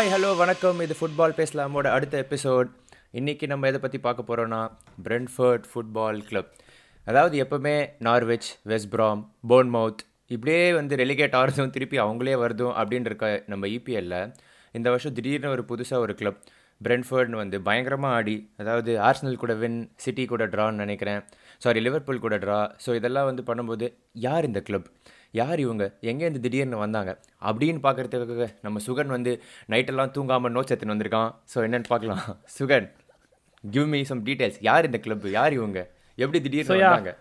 Hi hello வணக்கம். இது football பேசலாமோட அடுத்த எபிசோட் இன்றைக்கி நம்ம எதை பற்றி பார்க்க போகிறோன்னா பிரென்ஃபர்ட் ஃபுட்பால் கிளப் அதாவது எப்போவுமே நார்வெச் வெஸ்ட் ப்ராம் போர்ன்மவுத் இப்படியே வந்து ரெலிகேட் ஆகிறதும் திருப்பி அவங்களே வருதும் அப்படின்னு இருக்க நம்ம இபிஎல்ல இந்த வருஷம் திடீர்னு ஒரு புதுசாக ஒரு கிளப் பிரென்ஃபர்ட்னு வந்து பயங்கரமாக ஆடி அதாவது ஆர்சனல் கூட வின் சிட்டி கூட ட்ரான்னு நினைக்கிறேன். சாரி லிவர்பூல் கூட ட்ரா ஸோ இதெல்லாம் வந்து பண்ணும்போது யார் இந்த கிளப் யார் இவங்க? எங்கேருந்து திடீர்னு வந்தாங்க? அப்படின்னு பார்க்குறதுக்காக நம்ம சுகன் வந்து நைட்டெல்லாம் தூங்காமல் நோட்ஸ் எடுத்துன்னு வந்திருக்கான். ஸோ என்னன்னு பார்க்கலாம். Sugan give me some details யார் இந்த கிளப் யார் இவங்க? எப்படி திடீர்னு வந்தாங்க?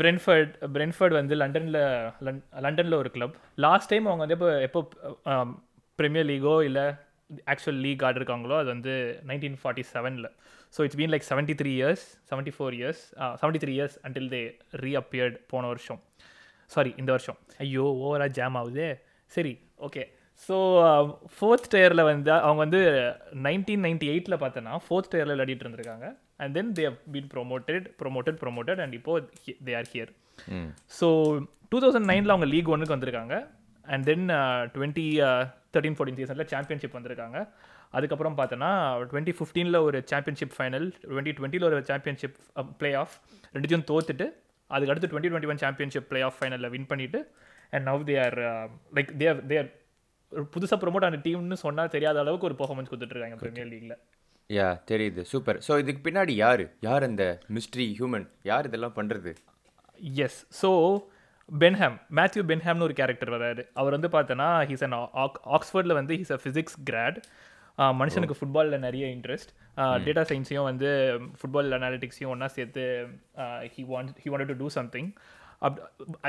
பிரென்ஃபர்ட் பிரென்ஃபர்ட் வந்து லண்டனில் லண்டனில் ஒரு கிளப் லாஸ்ட் டைம் அவங்க வந்து எப்போ எப்போ ப்ரீமியர் லீகோ இல்லை ஆக்சுவல் லீக் ஆடிருக்காங்களோ அது வந்து நைன்டீன் ஃபார்ட்டி செவனில் so it's been like seventy three years seventy four years seventy three years until they reappeared போன வருஷம். சாரி இந்த வருஷம். ஐயோ ஓவராக ஜாம் ஆகுது. சரி ஓகே ஸோ ஃபோர்த் டயரில் வந்து அவங்க வந்து நைன்டீன் நைன்டி எயிட்டில் பார்த்தோன்னா ஃபோர்த் டயரில் விளையாடிட்டு இருந்திருக்காங்க. And then they been promoted promoted promoted and இப்போ they are here so two thousand நைனில் அவங்க லீக் ஒன்றுக்கு வந்திருக்காங்க. And then twenty thirteen fourteen சீசனில் சாம்பியன்ஷிப் வந்திருக்காங்க. அதுக்கப்புறம் பார்த்தோன்னா டுவெண்ட்டி ஃபிஃப்டீனில் ஒரு சாம்பியன்ஷிப் ஃபைனல் டுவெண்ட்டி டுவெண்ட்டியில் ஒரு சாம்பியன்ஷிப் ப்ளே ஆஃப் ரெண்டுத்தையும் தோத்துட்டு அதுக்கு அடுத்து twenty twenty one championship play off ஃபைனலில் win பண்ணிட்டு and now they are like they are they are புதுசாக ப்ரொமோட் ஆன டீம்னு சொன்னால் தெரியாத அளவுக்கு ஒரு பெர்ஃபார்மன்ஸ் கொடுத்துட்ருக்காங்க ப்ரீமியர் லீக்ல யா தெரியுது. சூப்பர் ஸோ இதுக்கு பின்னாடி யார்? யார் இந்த மிஸ்ட்ரி ஹியூமன் யார் இதெல்லாம் பண்ணுறது எஸ் ஸோ பென்ஹாம் மேத்யூ பென்ஹாம்னு ஒரு கேரக்டர் வராரு. அவர் வந்து பார்த்தோன்னா ஹீஸ் அன் ஆக்ஸ்ஃபோர்டில் வந்து ஹீஸ் அ ஃபிசிக்ஸ் கிராட் மனுஷனுக்கு ஃபுட்பாலில் நிறைய இன்ட்ரெஸ்ட் டேட்டா சயின்ஸையும் வந்து ஃபுட்பால் அனாலிட்டிக்ஸையும் ஒன்றா சேர்த்து he want he want to do something up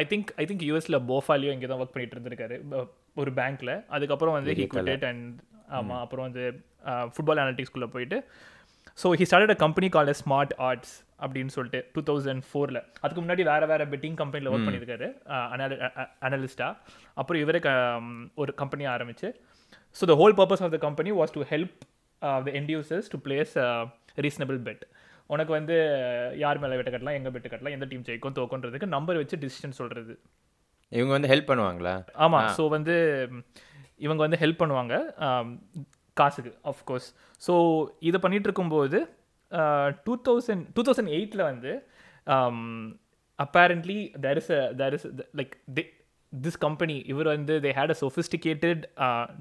I think I think யூஎஸில் போஃபாலியோ இங்கே தான் ஒர்க் பண்ணிட்டு இருந்திருக்காரு. ஒரு பேங்க்கில் அதுக்கப்புறம் வந்து ஹி குவிட்டட் அண்ட் ஆமாம் அப்புறம் வந்து ஃபுட்பால் அனாலிட்டிக்ஸ்குள்ளே போயிட்டு. So he started a company call Smartodds அப்படின்னு சொல்லிட்டு டூ தௌசண்ட் ஃபோரில் அதுக்கு முன்னாடி வேறு வேறு பெட்டிங் கம்பெனியில் ஒர்க் பண்ணியிருக்காரு. அனலிஸ்டாக அப்புறம் இவரே க ஒரு கம்பெனி ஆரம்பிச்சு. So the whole purpose of the company was to help the end users to place reasonable bet உனக்கு வந்து யார் மேலே வெட்ட கட்டலாம் எங்கே பெட்டு கட்டலாம் எந்த டீம் ஜெயிக்கும் தோக்குன்றதுக்கு நம்பர் வச்சு டிசிஷன் சொல்கிறது இவங்க வந்து ஹெல்ப் பண்ணுவாங்களா? ஆமாம் ஸோ வந்து இவங்க வந்து ஹெல்ப் பண்ணுவாங்க ஆம், காசுக்கு ஆஃப்கோர்ஸ் ஸோ இதை பண்ணிட்டு இருக்கும்போது டூ தௌசண்ட் டூ தௌசண்ட் எயிட்டில் வந்து apparently there is there is like this company இவர் வந்து they had a sophisticated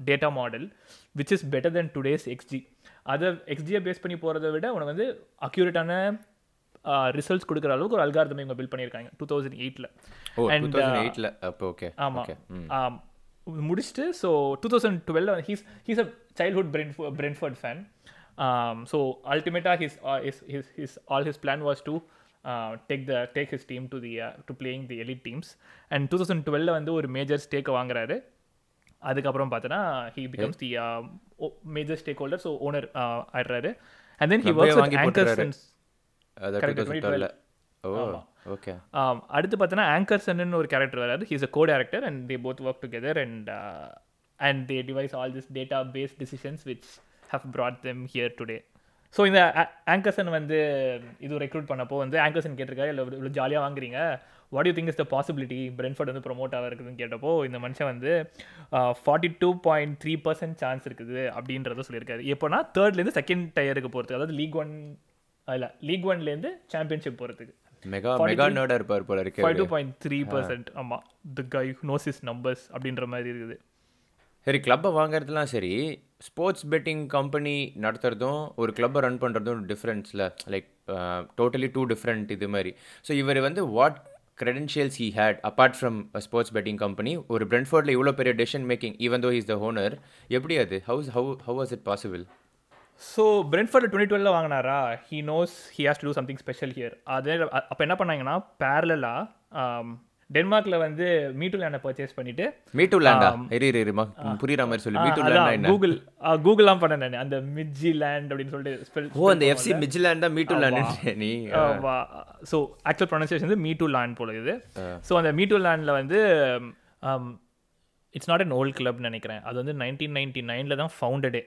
data model which is better than today's XG அதை எக்ஸ்ஜியை பேஸ் பண்ணி போகிறத விட உனக்கு வந்து அக்யூரேட்டான ரிசல்ட்ஸ் கொடுக்குற அளவுக்கு ஒரு அல்காரதம் இவங்க பில்ட் பண்ணியிருக்காங்க டூ தௌசண்ட் எயிட்டில் ஓ டூ தௌசண்ட் எயிட்டில் அப்போ ஓகே ஆமா. ஓகே ம். ஆம், முடிச்சுட்டு so two thousand twelve he's he's a childhood Brent Brentford fan so அல்டிமேட்டாக his his his his all his plan was to take the take his team to the to playing the elite teams and two thousand டுவெல்ல வந்து ஒரு major ஸ்டேக்கை வாங்குறாரு. அதுக்கப்புறம் பார்த்தோன்னா he becomes the major stake holder so owner ஆயிடுறாரு. And then he works twelve oh okay அடுத்து பார்த்தோன்னா Ankersen ஒரு கேரக்டர் வராது he's a co director and they both work together and and they devise all this data base decisions which have brought them here today so இந்த Ankersen வந்து இது recruit பண்ணப்போ வந்து ஆங்கர்சன் கேட்டிருக்காரு இல்லை இவ்வளோ ஜாலியாக வாங்குறீங்க. What you think is the possibility Brentford வந்து ப்ரொமோட் ஆகிறதுன்னு கேட்டப்போ இந்த மனுஷன் வந்து forty two point three percent chance இருக்குது அப்படின்றத சொல்லியிருக்காரு. எப்போனா தேர்ட்லேருந்து செகண்ட் டயருக்கு போகிறதுக்கு அதாவது லீக் ஒன் இல்லை லீக் ஒன்லேருந்து சாம்பியன்ஷிப் போகிறதுக்கு மெகா மெகா நர்டாக இருப்பார் போல இருக்கு five two point three percent ஆமாம் the guy knows is numbers அப்படின்ற மாதிரி இருக்குது. சரி கிளப்பை வாங்குறதுலாம் சரி ஸ்போர்ட்ஸ் பெட்டிங் கம்பெனி நடத்துறதும் ஒரு கிளப்பை ரன் பண்ணுறதும் டிஃப்ரென்ஸில் லைக் டோட்டலி டூ டிஃப்ரெண்ட் இது மாதிரி. ஸோ இவர் வந்து what credentials he had apart from sports betting company ஒரு பிரெண்ட்ஃபோர்டில் இவ்வளோ பெரிய decision making even though is the owner எப்படி அது? How's how how was it possible so Brentford twenty டுவெல்ல வாங்கினாரா? He knows he has to do something special here அதே அப்போ என்ன பண்ணாங்கன்னா பேரலாக டென்மார்க்கில் வந்து மீட்டு லேண்டை பர்ச்சேஸ் பண்ணிட்டு மீட்டு லேண்டா? இரு இரு இருமா புரியுற மாதிரி சொல்லி. மீட்டு லேண்டா என்ன? கூகுள் கூகுள்லாம் பண்ணேன் நான். அந்த மிட்ஜி லேண்ட் அப்படின்னு சொல்லிட்டு ஸ்பெல் ஓ அந்த எஃப்சி மிட்ஜிலேண்டா மீட்டு லேண்ட் நீ? ஸோ ஆக்சுவல் ப்ரொனன்சியேஷன் வந்து மீ டூ லேண்ட் போல இது ஸோ அந்த மீ டூ லேண்டில் வந்து இட்ஸ் நாட் அன் ஓல்ட் கிளப்னு நினைக்கிறேன். அது வந்து நைன்டீன் நைன்டி நைனில் தான் ஃபவுண்டடே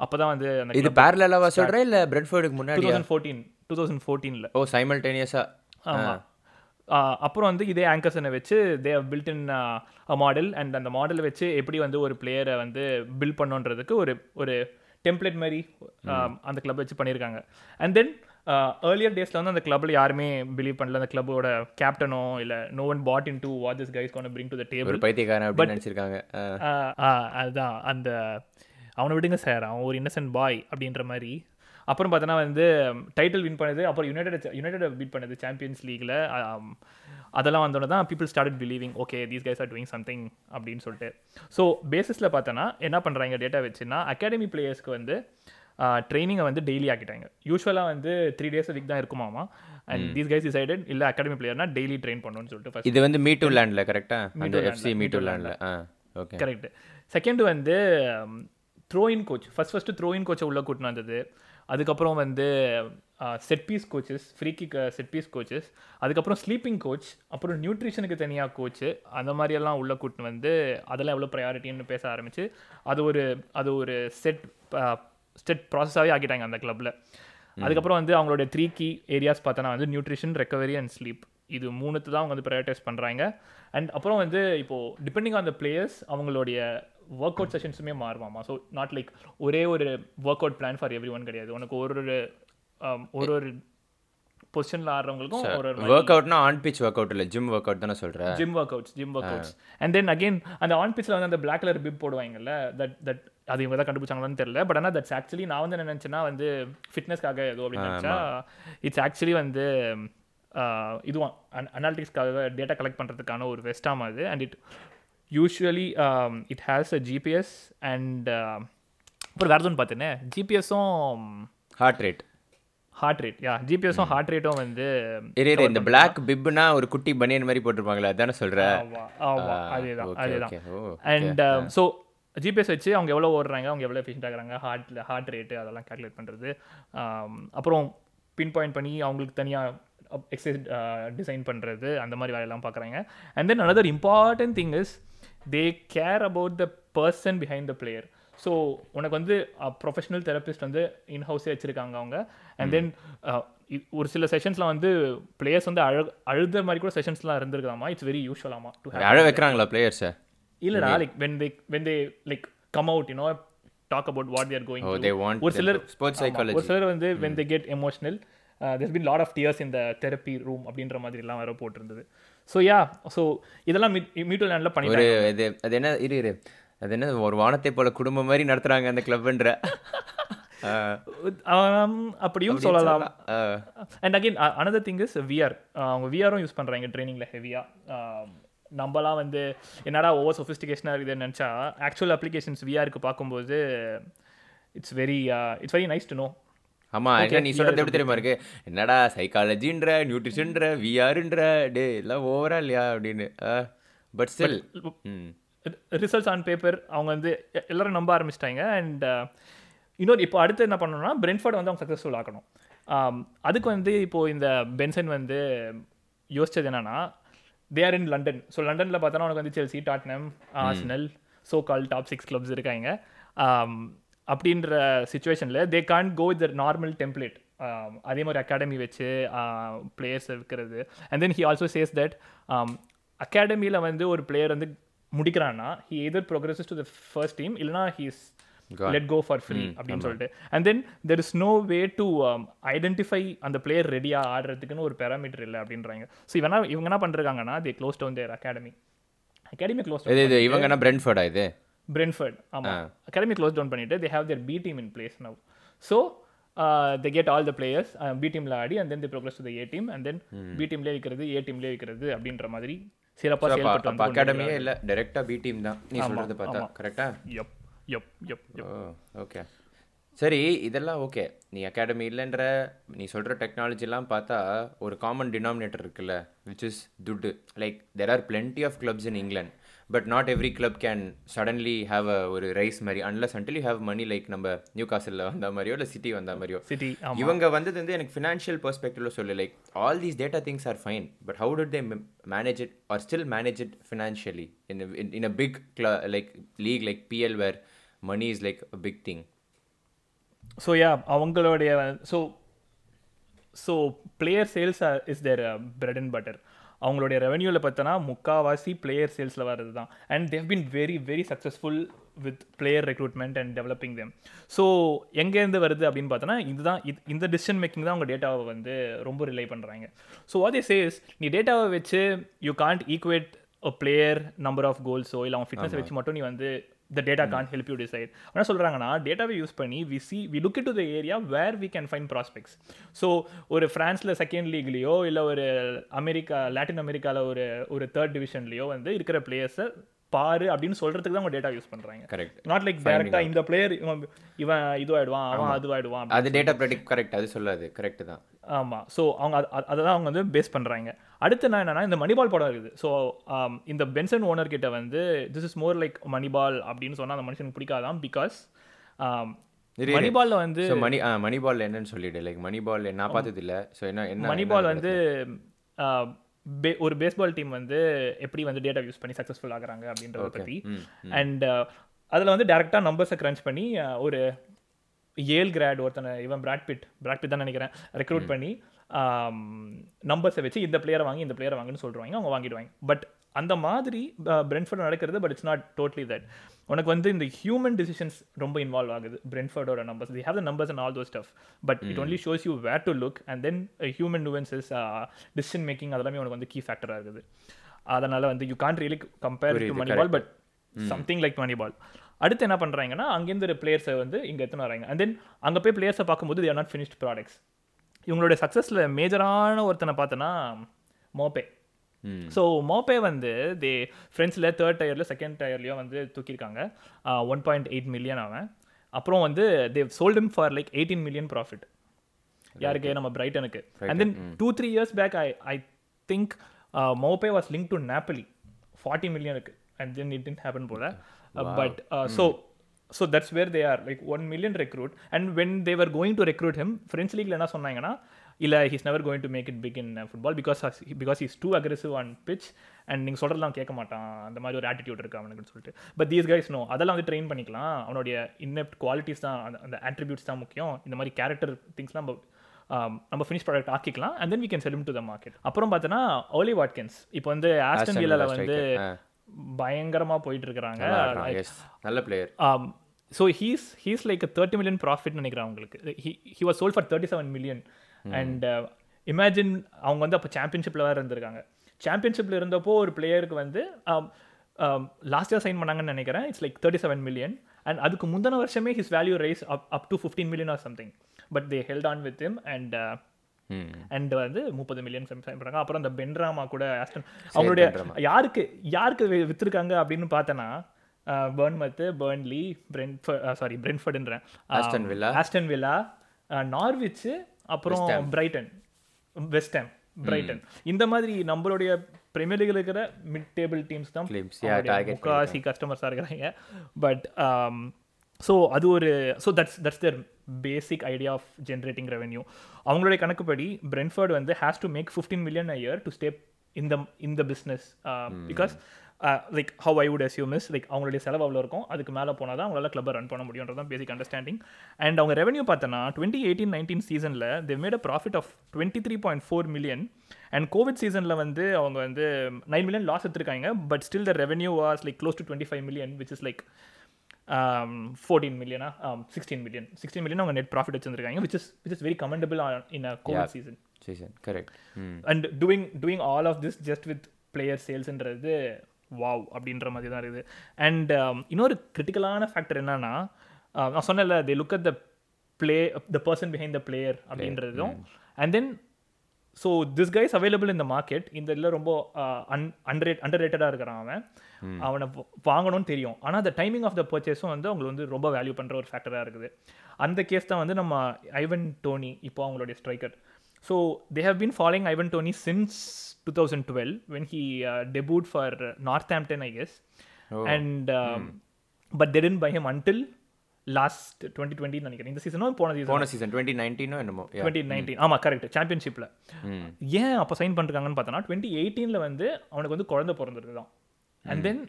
அப்போ தான் வந்து அந்த இது பேரலாவா சொல்கிறேன் இல்லை பிரென்ஃபோர்டுக்கு டூ முன்னாடி தௌசண்ட் ஃபோர்டீன் டூ தௌசண்ட் ஃபோர்டீனில் ஓ சைமல்டேனியஸா ஆமாம் அப்புறம் வந்து இதே ஆங்கர்ஸனை வச்சு they build in model and அந்த மாடலை வச்சு எப்படி வந்து ஒரு பிளேயரை வந்து பில்ட் பண்ணுன்றதுக்கு ஒரு ஒரு டெம்ப்ளேட் மாதிரி அந்த கிளப் வச்சு பண்ணியிருக்காங்க. அண்ட் தென் ஏர்லியர் டேஸில் வந்து அந்த கிளப்பில் யாருமே பிலீவ் பண்ணல. அந்த கிளப்போட கேப்டனோ இல்லை no one bought in to what this guys கொண்டு பிரிங் டு த டேபிள் பைத்தியக்காரன் அப்படின்னு நினைச்சிருக்காங்க. அதுதான். அந்த அவனை விடுங்க சார். அவன் ஒரு இன்னசென்ட் பாய் அப்படின்ற மாதிரி அப்புறம் பார்த்தோன்னா வந்து டைட்டில் வின் பண்ணது அப்புறம் யுனைடெட் யுனைடெட் பீட் பண்ணது சாம்பியன்ஸ் லீக்ல அதெல்லாம் வந்தோடனே தான் people start believing okay these guys are doing something அப்படின்னு சொல்லிட்டு. ஸோ பேசிஸில் பார்த்தோன்னா என்ன பண்ணுறாங்க டேட்டா வச்சுன்னா அகாடமி பிளேயர்ஸ்க்கு வந்து ட்ரைனிங்கை வந்து டெய்லி ஆக்கிட்டாங்க. யூஸ்வலாக வந்து த்ரீ டேஸ் வீக் தான் இருக்குமாமா? அண்ட் தீஸ் கைஸ் டிசைடட் இல்லை அகாடமி பிளேயர்னா டெய்லி ட்ரெயின் பண்ணணும்னு சொல்லிட்டு first இது வந்து மீட்டு லேண்ட்ல கரெக்டா அந்த Meetoo எஃப்சி மீட்டு லேண்ட்ல ஓகே கரெக்ட் செகண்ட் வந்து throw in coach first first throw in கோச்சை உள்ளே கூட்டின்னு வந்தது. அதுக்கப்புறம் வந்து set piece coaches free kick set piece coaches அதுக்கப்புறம் ஸ்லீப்பிங் கோச் அப்புறம் நியூட்ரிஷனுக்கு தனியாக கோச்சு அந்த மாதிரியெல்லாம் உள்ளே கூட்டின்னு வந்து அதெல்லாம் எவ்வளோ ப்ரையாரிட்டின்னு பேச ஆரம்பிச்சு அது ஒரு அது ஒரு செட் செட் ப்ராசஸாகவே ஆக்கிட்டாங்க அந்த கிளப்பில் அதுக்கப்புறம் வந்து அவங்களோட த்ரீ கீ ஏரியாஸ் பார்த்தோன்னா வந்து நியூட்ரிஷன் ரெக்கவரி அண்ட் ஸ்லீப் இது மூணுத்து தான் அவங்க வந்து ப்ரையாரிட்டைஸ் பண்ணுறாங்க அண்ட் அப்புறம் வந்து இப்போது டிபெண்டிங் ஆன் த பிளேயர்ஸ் அவங்களுடைய ஒர்க் அவுட் செஷன்ஸுமே மாறுவாமா? ஸோ நாட் லைக் ஒரே ஒரு work out plan for every one கிடையாது. உனக்கு ஒரு ஒரு um, ஒரு ஒரு பொசிஷனில் ஆடுறவங்களுக்கும் ஒரு ஒரு ஒர்க் அவுட்னா ஆன் பிச் ஒர்க் அவுட் இல்ல ஜிம் ஒர்க் அவுட் தானே சொல்ற? Gym workouts gym workouts and then again அந்த ஆன் பிச்சில் வந்து அந்த பிளாக் கலர் பிப் போடுவாங்கல்ல தட் தட் அது இவங்க தான் கண்டுபிடிச்சாங்களான்னு தெரியல. பட் ஆனால் தட்ஸ் ஆக்சுவலி நான் வந்து என்ன நினச்சேன்னா வந்து ஃபிட்னஸ்க்காக ஏதோ அப்படின்னு நினச்சா இட்ஸ் ஆக்சுவலி வந்து ஆஹ், இதுவும் அனாலிட்டிக்ஸ்க்காக டேட்டா கலெக்ட் பண்ணுறதுக்கான ஒரு வெஸ்டாம் அது. And it usually it has a GPS and அப்புறம் வேறு ஒன்று பார்த்தேனே? ஜிபிஎஸும் heart rate heart rate yeah ஜிபிஎஸும் heart ரேட்டும் வந்து இந்த பிளாக் பிப்னா ஒரு குட்டி பனியன் மாதிரி போட்டிருப்பாங்களே அதானே ஆமா அதேதான் அதேதான். அண்ட் ஸோ ஜிபிஎஸ் வச்சு அவங்க எவ்வளோ ஓடுறாங்க அவங்க எவ்வளோ எஃபிஷியன்ட் ஆகுறாங்க ஹார்ட் ஹார்ட் ரேட்டு அதெல்லாம் கால்குலேட் பண்ணுறது அப்புறம் பின் பாயிண்ட் பண்ணி அவங்களுக்கு தனியாக எக்ஸசைஸ் டிசைன் பண்ணுறது அந்த மாதிரி வேலையெல்லாம் பார்க்குறாங்க and then another important thing is they care about the person behind the player so உனக்கு வந்து ப்ரொஃபஷனல் தெரபிஸ்ட் வந்து இன் ஹவுஸே வச்சுருக்காங்க அவங்க. அண்ட் தென் ஒரு சில செஷன்ஸ்லாம் வந்து பிளேயர்ஸ் வந்து அழு அழுத மாதிரி கூட செஷன்ஸ்லாம் இருந்திருக்காமா இட்ஸ் வெரி யூஸ்வலாமா டு அழ வைக்கிறாங்களா பிளேயர்ஸை இல்லடா like when they when they like come out you know talk about what they are going ஓ through. தே வாண்ட் ஒரு சிலர் ஸ்போர்ட்ஸ் சைக்காலஜி ஒரு சிலர் வந்து when they get emotional uh, there's been lot of tears in the therapy room அப்படின்ற மாதிரி எல்லாம் வர போட்டிருந்தது. ஸோ யா ஸோ இதெல்லாம் மியூட்டல் லேண்டில் ஒரு பண்ணிட்டாங்க இது அது என்ன இரு இரு. அது என்ன ஒரு வானத்தை போல குடும்பம் மாதிரி நடத்துறாங்க அந்த கிளப்ன்ற அப்படியும் சொல்லலாம். And again another thing is VR அவங்க விஆரும் யூஸ் பண்ணுறாங்க ட்ரைனிங்கில் ஹெவியாக நம்மலாம் வந்து என்னடா ஓவர் சொஃபிஸ்டிகேஷனாக இருக்குதுன்னு நினச்சா ஆக்சுவல் அப்ளிகேஷன்ஸ் விஆருக்கு பார்க்கும்போது it's very it's very nice to know ஆமா என்ன நீ சொல்றது எப்படி தெரியுமா இருக்கு? என்னடா சைக்காலஜின்ற நியூட்ரிஷன்ற விஆர்ன்ற டே எல்லாம் ஓவரா இல்லையா அப்படின்னு. But still results on paper அவங்க வந்து எல்லாரும் நம்ப ஆரம்பிச்சிட்டாங்க. அண்ட் இன்னொரு இப்போ அடுத்து என்ன பண்ணணும்னா பிரென்ஃபர்ட் வந்து அவங்க சக்ஸஸ்ஃபுல் ஆக்கணும். Um, அதுக்கு வந்து இப்போது இந்த பென்சன் வந்து யோசிச்சது என்னன்னா they are in London so லண்டனில் பார்த்தோன்னா உனக்கு வந்து Chelsea Tottenham Arsenal so call top six clubs இருக்காங்க. Um, அப்படின்ற சுச்சுவேஷனில் they can go with normal template அதே மாதிரி அகாடமி வச்சு பிளேயர்ஸ் இருக்கிறது. And then he also says that அகாடமியில் வந்து ஒரு பிளேயர் வந்து முடிக்கிறான்னா he either progresses to the first team இல்லைனா he's let go for free அப்படின்னு சொல்லிட்டு. And then there is no way to identify அந்த பிளேயர் ரெடியாக ஆடுறதுக்குன்னு ஒரு பேராமீட்டர் இல்லை அப்படின்றாங்க. ஸோ இவனா இவங்க என்ன பண்ணுறாங்கன்னா they close down their academy academy close இது இது இவங்கன்னா பிரென்ஃபோர்டா இது? பிரென்ஃபர்ட் ஆமாம் அகாடமி க்ளோஸ் டவுன் பண்ணிட்டு they have their B team in place now so they get all the players B டீமில் ஆடி and then the progress to the A team and then B டீம்லேயே வைக்கிறது A டீம்லேயே வைக்கிறது அப்படின்ற மாதிரி சிறப்பாக செயல்பட்டு அப்ப அகாடமியே இல்ல டைரக்டா பி டீம் தான். நீ சொல்றது பார்த்தா கரெக்டா எப் எப் எப் ஓகே சரி இதெல்லாம் ஓகே நீ அகாடமி இல்லைன்ற நீ சொல்கிற டெக்னாலஜிலாம் பார்த்தா ஒரு காமன் டினாமினேட்டர் இருக்குல்ல விச் இஸ் துட்டு. Like there are plenty of clubs in England but not every club can suddenly have a ஒரு ரைஸ் மாதிரி unless until you have money like நம்ம நியூ காசில் வந்த மாதிரியோ இல்லை சிட்டி வந்த மாதிரியோ. சிட்டி இவங்க வந்தது வந்து எனக்கு ஃபினான்ஷியல் பெர்ஸ்பெக்டிவ்ல சொல்லு like all these data things are fine but how did they manage it or still manage it financially in in a big like league like PL where money is like a big thing so yeah அவங்களுடைய so so player sales is their bread and butter அவங்களுடைய ரெவன்யூவில் பார்த்தோன்னா முக்காவாசி player சேல்ஸில் வர்றது தான் and they've been very very successful with player recruitment and developing them. So எங்கேருந்து வருது அப்படின்னு பார்த்தோன்னா இதுதான் இது இந்த டிசிஷன் மேக்கிங் தான் அவங்க டேட்டாவை வந்து ரொம்ப ரிலை பண்ணுறாங்க ஸோ வாட் இஸ் சேஸ் நீ டேட்டாவை வச்சு you can't equate a player number of கோல்ஸோ இல்லை அவன் ஃபிட்னஸ் வச்சு மட்டும் நீ வந்து the data can help you decide என்ன சொல்கிறாங்கன்னா டேட்டாவை யூஸ் பண்ணி we see we look to the area where we can find prospects so ஒரு ஃப்ரான்ஸில் செகண்ட் லீக்லேயோ இல்லை ஒரு அமெரிக்கா லாட்டின் அமெரிக்காவில் ஒரு ஒரு தேர்ட் டிவிஷன்லேயோ வந்து இருக்கிற பிளேயர்ஸை பாரு அப்படின்னு சொல்கிறதுக்கு தான் அவங்க டேட்டா யூஸ் பண்ணுறாங்க கரெக்ட் நாட் லைக் டேரெக்டாக இந்த பிளேயர் இவன் இவன் இதுவாயிடுவான் அவன் அதுவாயிடுவான் அது டேட்டா ப்ரெடிக்ட் கரெக்ட் அது சொல்லாது. கரெக்ட் தான். ஆமாம் ஸோ அவங்க அது- தான் அவங்க வந்து பேஸ் பண்ணுறாங்க அடுத்து நான் என்னன்னா இந்த மணிபால் படம் இருக்குது. ஸோ இந்த பென்சன் ஓனர் கிட்ட வந்து this is more like Moneyball அப்படின்னு சொன்னால் அந்த மனுஷனுக்கு பிடிக்காதான் பிகாஸ். மணிபாலில் வந்து மணி ஆ மணி பால் என்னன்னு சொல்லிடு. லைக் மணி பால் நான் பார்த்தது இல்ல ஸோ என்ன மணிபால் வந்து பே- ஒரு பேஸ்பால் டீம் வந்து எப்படி வந்து டேட்டா யூஸ் பண்ணி சக்ஸஸ்ஃபுல் ஆகுறாங்க அப்படின்றத பற்றி அண்ட் அதில் வந்து டேரெக்டாக நம்பர்ஸை க்ரன்ச் பண்ணி uh, ஒரு ஏல் கிராட் ஒருத்தனை இவன் பிராட் பிட் பிராட் பிட் தான் நினைக்கிறேன் ரெக்ரூட் பண்ணி நம்பர்ஸை வச்சு இந்த பிளேயரை வாங்கி இந்த பிளேயரை வாங்குன்னு சொல்லிடுவாங்க அவங்க வாங்கிடுவாங்க. பட் அந்த மாதிரி பிரென்ஃபர்ட் நடக்கிறது but it's not totally that உனக்கு வந்து இந்த ஹியூமன் டிசிஷன்ஸ் ரொம்ப இன்வால்வ் ஆகுது பிரென்ஃபர்டோட numbers they have the numbers and all those stuff but it only shows you where to look and then human nuances decision making அதெல்லாமே உனக்கு வந்து key ஃபேக்டராக இருக்குது. அதனால வந்து you can't really compare to Moneyball but something like Moneyball அடுத்து என்ன பண்ணுறாங்கன்னா அங்கேருந்து பிளேயர்ஸை வந்து இங்கே எடுத்துன்னு வராங்க அண்ட் தென் அங்கே போய் பிளேயர்ஸை பார்க்கும்போது தேர் நாட் ஃபினிஷ்ட் ப்ராடக்ட்ஸ் இவங்களுடைய சக்ஸஸில் மேஜரான ஒருத்தனை பார்த்தோன்னா மோபே ஸோ மோபே வந்து தே ஃப்ரெண்ட்ஸில் தேர்ட் டயரில் செகண்ட் டயர்லையோ வந்து தூக்கியிருக்காங்க. ஒன் பாயிண்ட் எயிட் மில்லியன் அவன். அப்புறம் வந்து they've sold him for like eighteen million profit யாருக்கு? நம்ம பிரைட்டனுக்கு. And then two three years back I I think Maupay was link to Napoli forty மில்லியனுக்கு and then it didn't happen போல. But so so that's where they are like one million recruit and when they're going to recruit him friends லீக்ல என்ன சொன்னாங்கன்னா இல்லை he's never going to make it big in football because because is too aggressive on pitch and நீங்கள் சொல்கிறதெல்லாம் கேட்க மாட்டான். அந்த மாதிரி ஒரு ஆட்டிடியூட் இருக்கு அவனுக்குன்னு சொல்லிட்டு. பட் தீஸ் கைஸ் நோ அதெல்லாம் வந்து ட்ரெயின் பண்ணிக்கலாம். அவனுடைய இன்னெப்ட் குவாலிட்டிஸ் தான் அந்த அந்த ஆட்ரிபியூட்ஸ் தான் முக்கியம். இந்த மாதிரி கேரக்டர் திங்ஸ்லாம் நம்ம um, நம்ம ஃபினிஷ் ப்ராடக்ட் ஆக்கிக்கலாம். அண்ட் தென் வி கேன் செல்லும் டு த மார்க்கெட் அப்புறம் பார்த்தோன்னா ஓலி வாட்கின்ஸ் இப்போ வந்து ஆஸ்டன் Villa வந்து striker. ஆ. பயங்கரமா போயிட்டு இருக்கிறாங்க நல்ல player so he's he's like thirty million profit நினைக்கிறேன் அவங்களுக்கு. He was sold for thirty seven million and imagine அவங்க வந்து அப்போ சாம்பியன்ஷிப்பில் வேறு இருந்திருக்காங்க. சாம்பியன்ஷிப்பில் இருந்தப்போ ஒரு பிளேயருக்கு வந்து லாஸ்ட் இயர் சைன் பண்ணாங்கன்னு நினைக்கிறேன். It's like thirty seven million and அதுக்கு முந்தின வருஷமே his value rise up up to fifteen million or something but they held on with him and and வந்து முப்பது மில்லியன் சைன் பண்ணுறாங்க அப்புறம் அந்த பென்ராமா கூட ஆஸ்டன் அவங்களுடைய யாருக்கு யாருக்கு வி- வித்திருக்காங்க அப்படின்னு பார்த்தேன்னா பேர்ன்மத்து பேர்ன்லி பிரென்ட் சாரி பிரென்ஃபர்டுன்றேன் Aston Villa. Aston Villa Norwich அப்புறம் பிரைட்டன் வெஸ்டம் பிரைட்டன் இந்த மாதிரி நம்மளுடைய பிரீமியர் லீக்ல இருக்கிற மிட் டேபிள் டீம்ஸ் தான் முக்காவாசி கஸ்டமர்ஸாக இருக்கிறாங்க. பட் ஸோ அது ஒரு so that's that's their basic idea of generating revenue அவங்களுடைய கணக்குப்படி பிரென்ஃபர்ட் வந்து has to make fifteen million a year to stay இந்த இந்த business because like how I would assume is like அவங்களுடைய செலவு அவ்வளோ இருக்கும் அதுக்கு மேலே போனால் தான் அவங்களால கிளப்பை ரன் பண்ண முடியுன்றது தான் பேசிக் அண்டர்ஸ்டாண்டிங் அண்ட் அவங்க ரெவன்யூ பார்த்தோன்னா டுவெண்ட்டி எயிட்டீன் நைன்டீன் சீசனில் they made a profit of twenty three point four million and covid சீசனில் வந்து அவங்க வந்து நைன் மில்லியன் லாஸ் எடுத்திருக்காங்க but still the revenue was like close to twenty five million which is like fourteen millionaire sixteen million sixteen million அவங்க net profit வச்சிருக்காங்க which is which is very commendable in a covid season season correct and doing doing all of this just with player சேல்ஸ்ன்றது wow அப்படின்ற மாதிரி தான் இருக்குது. And இன்னொரு கிரிட்டிக்கலான factor என்னன்னா uh, நான் சொன்னேன்ல they look at the play the person behind the player அப்படின்றதும். And then so this guys available இந்த மார்க்கெட் இந்த இதில் ரொம்ப அன் அண்டரேட் அண்டர் ரேட்டடாக இருக்கிறான் அவன். அவனை வாங்கணும்னு தெரியும். ஆனால் அந்த டைமிங் ஆஃப் த பர்ச்சேஸும் வந்து அவங்களுக்கு வந்து ரொம்ப வேல்யூ பண்ணுற ஒரு ஃபேக்டராக இருக்குது. அந்த கேஸ் தான் வந்து நம்ம ஐவன் டோனி இப்போ அவங்களுடைய striker so they have been following Ivan Toney since two thousand twelve when he debut for Northampton I guess and but then buy him until last twenty twenty நினைக்கிறேன். இந்த சீசனும் போன season போன season twenty நைன்டீனோ என்னமோ? Yeah. Twenty nineteen ஆமாம் correct சாம்பியன்ஷிப்பில் ஏன் அப்போ சைன் பண்ணிருக்காங்கன்னு பார்த்தோன்னா டுவெண்ட்டி எயிட்டீனில் வந்து அவனுக்கு வந்து குழந்தை பிறந்திருக்கு தான் and then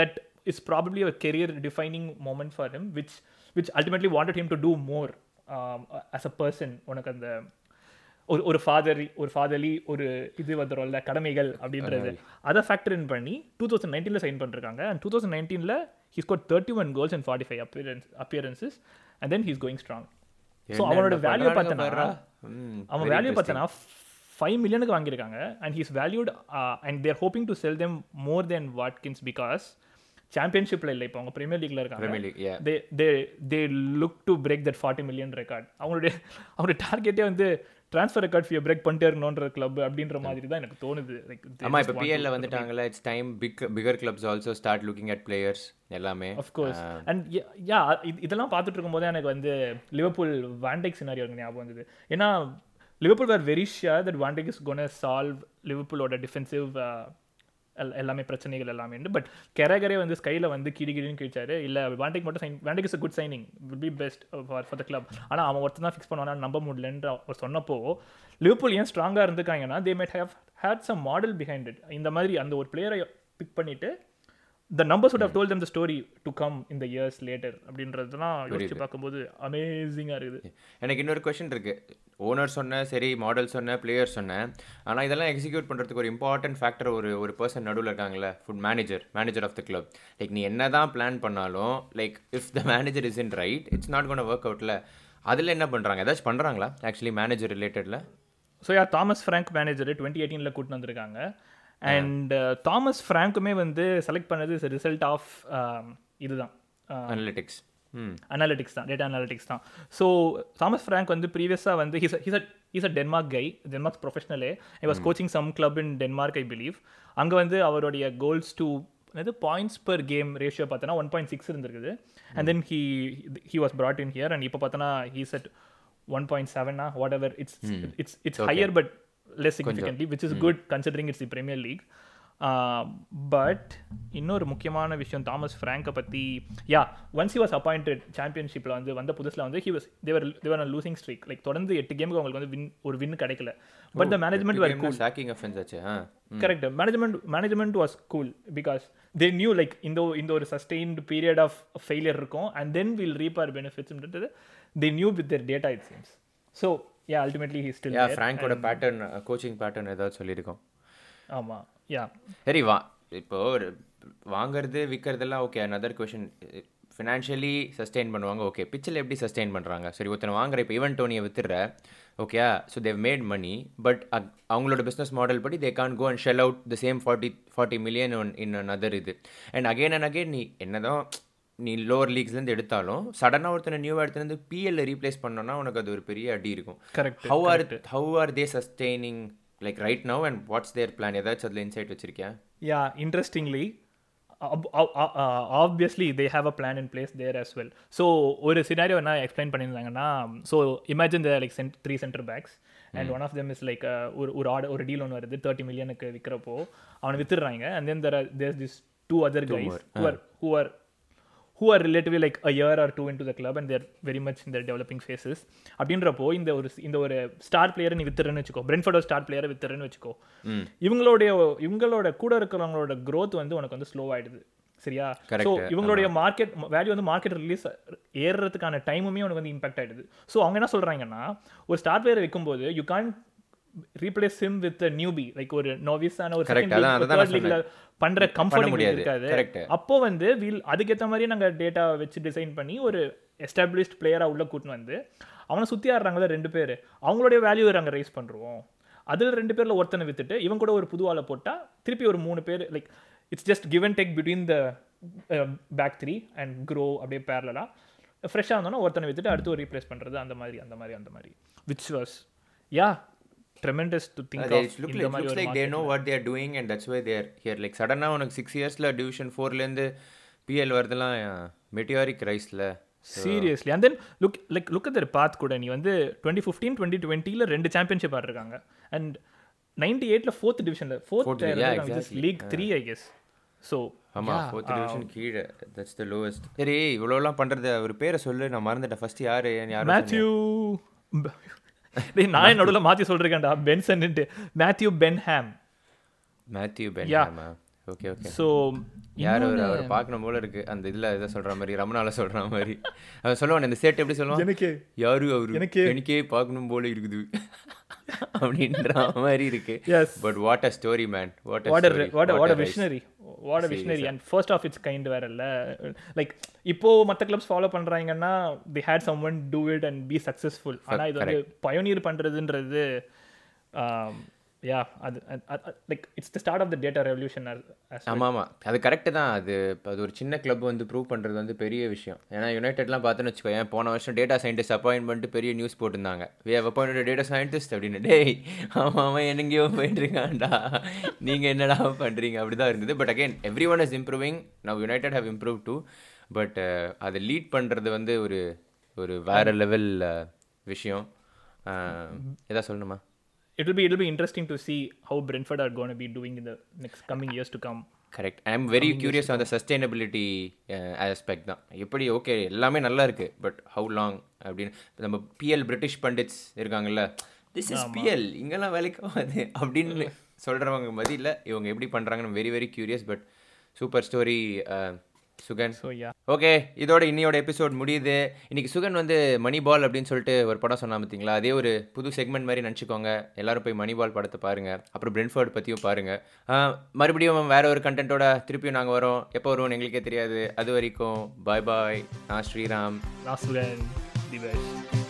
that is probably a career defining moment for him which which ultimately wanted him to do more as a person உனக்கு அந்த ஒரு ஒரு ஃபாதரி ஒரு ஃபாதர்லி ஒரு இது வந்துடும்ல கடமைகள் அப்படின்றது. அதை ஃபேக்டர் இன் பண்ணி டூ தௌசண்ட் நைன்டீனில் சைன் பண்ணிருக்காங்க. அண்ட் டூ தௌசண்ட் நைன்டீனில் thirty one goals and forty five appearance appearances and then he's going strong so அவனோட வேல்யூ பார்த்தனா அவன் வேல்யூ பார்த்தனா ஃபைவ் மில்லியனுக்கு வாங்கியிருக்காங்க and he's valued and they're hoping to sell them more then Watkins because சாம்பியன்ஷிப்பில் இல்லை இப்போ அவங்க பிரீமியர் லீக்ல இருக்காங்க. They they they look to break that forty million record அவங்களுடைய அவங்களுடைய டார்கெட்டே வந்து ட்ரான்ஸ்ஃபர் ரெக்கார்ட் ஃபீ பிரேக் பண்ணிட்டே இருக்கணுன்ற கிளப் அப்படின்ற மாதிரி தான் எனக்கு தோணுது. லைக் ஆமா இப்போ பிஎல்ல வந்துட்டாங்கல்ல it's time big figure clubs also start looking at players எல்லாமே. அஃப்கோர்ஸ் அண்ட் யா இதெல்லாம் பார்த்துட்டு இருக்கும்போது எனக்கு வந்து லிவர்பூல் வாண்டெக் சினாரியோ எனக்கு ஞாபகம் வந்தது. ஏன்னா Liverpool were very sure that Van Dijk is gonna solve லிவர்பூலோட defensive எல்லாமே பிரச்சனைகள் எல்லாமே பட் கெரகரே வந்து ஸ்கையில் வந்து கிடிகிடின்னு கிழிச்சாரு. இல்லை வேண்டிக் மட்டும் sign Van Dijk is good signing will be best for for the club ஆனால் அவன் ஒருத்தர் தான் ஃபிக்ஸ் பண்ணுவானா நம்ப முடியலன்ற அவர் சொன்னப்போ லிவ்பூல் ஏன் ஸ்ட்ராங்காக இருந்துக்காங்கன்னா they might have had some model behind it இந்த மாதிரி அந்த ஒரு பிளேயரை பிக் பண்ணிவிட்டு the numbers would have told them the story to come in the years later அப்படின்றதுலாம் யோசிச்சு பார்க்கும்போது அமேசிங்காக இருக்குது. எனக்கு இன்னொரு கொஷின் இருக்கு. ஓனர் சொன்ன சரி மாடல் சொன்ன பிளேயர் சொன்னேன் ஆனால் இதெல்லாம் எக்ஸிக்யூட் பண்ணுறதுக்கு ஒரு இம்பார்ட்டன்ட் ஃபேக்டர் ஒரு ஒரு பர்சன் நடுவில் இருக்காங்கல்ல foot manager manager of the club like நீ என்ன தான் பிளான் பண்ணாலும் like if the manager is in right it's not gonna work அவுட்ல அதில் என்ன பண்ணுறாங்க ஏதாச்சும் பண்ணுறாங்களா ஆக்சுவலி மேனேஜர் ரிலேட்டடில் ஸோ யார்? தாமஸ் ஃப்ராங்க் மேனேஜர் டுவெண்ட்டி எயிட்டீனில் கூட்டிட்டு வந்திருக்காங்க. அண்ட் தாமஸ் ஃப்ராங்க்குமே வந்து செலக்ட் பண்ணது இஸ் ரிசல்ட் ஆஃப் இதுதான். அனலிட்டிக்ஸ் ம் அனாலிட்டிக்ஸ் தான். டேட்டா அனாலிட்டிக்ஸ் தான். ஸோ தாமஸ் ஃப்ராங்க் வந்து ப்ரீவியஸாக வந்து he's he's he's a Denmark guy Denmark ப்ரொஃபஷனலே I was coaching some club in Denmark I believe அங்கே வந்து அவருடைய கோல்ஸ் டு இது பாயிண்ட்ஸ் பர் கேம் ரேஷியோ பார்த்தோன்னா ஒன் பாயிண்ட் சிக்ஸ் இருந்திருக்குது. And then he he was brought in here and இப்போ பார்த்தோன்னா he set one point Sevana whatever it's it's it's higher but less significantly which is good considering it's the Premier League but இன்னொரு முக்கியமான விஷயம் Thomas ஃப்ராங்கை பற்றி yeah once he was appointed சாம்பியன்ஷிப்பில் வந்து வந்த புதுசில் வந்து he was they were they were losing streak like தொடர்ந்து எட்டு கேமுக்கு அவங்களுக்கு வந்து வின் ஒரு வின் கிடைக்கல. But the management were cool sacking offence ஆச்சு correct management management was cool because they knew like இந்த இந்த ஒரு சஸ்டெயின்டு பீரியட் ஆஃப் ஃபெயிலியர் இருக்கும் and then will reap are பெனிஃபிட்ஸ்ன்றது they knew with their data it seems so yeah ultimately he still yeah ஃப்ராங்கோட pattern coaching pattern ஏதாவது சொல்லியிருக்கோம். ஆமாம் yeah சரி வா இப்போ ஒரு வாங்குறது விற்கிறதெல்லாம் okay another question financially sustain பண்ணுவாங்க ஓகே பிச்சில் எப்படி சஸ்டெயின் பண்ணுறாங்க சரி ஒருத்தனை வாங்குற இப்போ ஈவன் டோனியை வித்துடுற okay so they've made money but அவங்களோட பிஸ்னஸ் மாடல் படி they can go and shell out the same forty forty million in other இது. அண்ட் அகைன் அண்ட் அகைன் நீ என்னதான் நீ லோவர் லீக்ஸ்லேருந்து எடுத்தாலும் சடனாக ஒருத்தனை நியூவாக எடுத்துலேருந்து பிஎல்ல ரீப்ளேஸ் பண்ணோன்னா உனக்கு அது ஒரு பெரிய அடி இருக்கும். Correct how are how are they sustaining like right now and what's their plan ஏதாச்சும் அதில் இன்சைட் வச்சிருக்கேன் yeah interestingly obviously they have a plan in place there as well so ஒரு சினாரியோ என்ன எக்ஸ்பிளைன் பண்ணியிருந்தாங்கன்னா so imagine the like cent three centre backs and one of them is like ஒரு ஒரு order ஒரு deal ஒன்று வருது thirty மில்லியனுக்கு விற்கிறப்போ அவனை வித்துடுறாங்க and then there there this two other guys who are who are who are relatively like a year or two into the club and they're very much in their developing phases. அப்படின்றப்போ இந்த ஒரு இந்த ஒரு star பிளேயரை நீ வித்துறன்னு வச்சுக்கோ பிரென்ஃபோர்டோ star பிளேயரை வித்துறன்னு வச்சுக்கோ இவங்களுடைய இவங்களோட கூட இருக்கிறவங்களோட growth வந்து உனக்கு வந்து ஸ்லோ ஆயிடுது. சரியா. ஸோ இவங்களுடைய மார்க்கெட் வேல்யூ வந்து மார்க்கெட் ரிலீஸ் ஏறுறதுக்கான டைமுமே உனக்கு வந்து இம்பாக்ட் ஆயிடுது. ஸோ அவங்க என்ன சொல்றாங்கன்னா ஒரு ஸ்டார் பிளேயர் வைக்கும்போது you can replace him with newbie like ஒரு நோவிஸான ஒரு பண்ற கம்ஃபர்ட். இருக்காது. அப்போ வந்து வீல் அதுக்கேற்ற மாதிரி நாங்கள் டேட்டா வச்சு டிசைன் பண்ணி ஒரு எஸ்டாப்ளிஷ்ட் பிளேயராக உள்ள கூட்டின்னு வந்து அவனை சுற்றி ஆடுறாங்களே ரெண்டு பேர் அவங்களுடைய வேல்யூ நாங்கள் ரைஸ் பண்ணுறோம் அதில் ரெண்டு பேரில் ஒருத்தனை வித்துட்டு இவன் கூட ஒரு புது ஆளை போட்டால் திருப்பி ஒரு மூணு பேர் like it's just give and take between the back three and grow அப்படியே பேரலாக ஃப்ரெஷ்ஷாக இருந்தோன்னா ஒருத்தனை வித்துட்டு அடுத்து ஒரு ரீப்ளேஸ் பண்ணுறது அந்த மாதிரி அந்த மாதிரி அந்த மாதிரி. Which was yeah tremendous to think ஒரு like they know what they are doing and that's why they are here. Like சடனாக உனக்கு சிக்ஸ் இயர்ஸில் டிவிஷன் ஃபோர்லேருந்து பிஎல் வரதெல்லாம் மெட்டியாரிக் ரைஸில் seriously and then look like look at their path கூட. நீ வந்து twenty fifteen twenty டுவெண்ட்டியில் ரெண்டு சாம்பியன்ஷிப் ஆடிருக்காங்க அண்ட் நைன்டி எயிட்டில் ஃபோர்த் டிவிஷனில் fourth league three I guess so ஆமாம் ஃபோர்த் டிவிஷன் கீழே. தட்ஸ் த லோவஸ்ட் சரி இவ்வளோலாம் பண்ணுறது ஒரு பேரை சொல்லு நான் மறந்துட்டேன். ஃபர்ஸ்ட் யார் யார் மேத்யூ டேய் நான் நடுவில் மாற்றி சொல்கிறேன்டா பென்சன்ட்டு Matthew Benham Matthew Ben okay okay so யார் அவர்? அவர் பார்க்கணும் போல இருக்கு. அந்த இதில் இதை சொல்கிற மாதிரி ரமணால சொல்கிற மாதிரி. அவன் சொல்லுவான் இந்த சேட் எப்படி சொல்லுவான்? எனக்கு. யாரு அவரு? எனக்கு- எனக்கே பார்க்கணும் போல இருக்குது. அப்படின்ற மாதிரி இருக்கு. Yes. But what a story man what what what what visionary what visionary and first of its kind வேற இல்ல லைக் இப்போ மற்ற கிளப்ஸ் ஃபாலோ பண்றாங்கன்னா they had someone do it and be successful ஆனா இது வந்து பயோனியர் பண்றதுன்றது யா அது like it's the start of the data revolution ஆமாம் ஆமாம். அது கரெக்டு தான். அது இப்போ அது ஒரு சின்ன கிளப் வந்து ப்ரூவ் பண்ணுறது வந்து பெரிய விஷயம். ஏன்னா யுனைடெட்லாம் பார்த்தோன்னு வச்சுக்கோ ஏன் போன வருஷம் டேட்டா சயின்டிஸ்ட் அப்பாயின்ட் பண்ணிட்டு பெரிய நியூஸ் போட்டிருந்தாங்க. வே ஹவ் டேட்டா சயின்டிஸ்ட் அப்படின்னு. டேய் ஆமாம் ஆமாம் எங்கேயோ போயிட்டு இருக்கான்டா நீங்கள் என்னடா பண்ணுறீங்க அப்படி தான் இருந்தது. But again everyone is improving now United have improve too but அதை லீட் பண்ணுறது வந்து ஒரு ஒரு வேற லெவல் விஷயம். எதா சொல்லணுமா? It will be it will be interesting to see how Brentford are going to be doing in the next coming years to come. Correct I am very curious அந்த சஸ்டைனபிலிட்டி ஆஸ்பெக்ட் தான். எப்படி okay எல்லாமே நல்லா இருக்கு but how long அப்படின்னு. நம்ம PL British pundits இருக்காங்கல்ல this is PL இங்கெல்லாம் வேலைக்கு ஆகாது அப்படின்னு சொல்கிறவங்க மதியில் இவங்க எப்படி பண்ணுறாங்கன்னு very very curious but super story Sugan. So yeah, okay இதோட இன்னையோட எபிசோட் முடியுது. இன்னைக்கு சுகன் வந்து மணி பால் அப்படின்னு சொல்லிட்டு ஒரு படம் சொன்னா பார்த்தீங்களா அதே ஒரு புது செக்மெண்ட் மாதிரி நினச்சிக்கோங்க எல்லாரும் போய் மணி பால் படத்தை பாருங்க. அப்புறம் பிரென்ஃபோர்ட் பற்றியும் பாருங்க. மறுபடியும் வேற ஒரு கண்டென்ட்டோட திருப்பியும் நாங்கள் வரோம். எப்போ வருவோம் எங்களுக்கே தெரியாது. அது வரைக்கும் பாய் பாய் நான் ஸ்ரீராம். The best.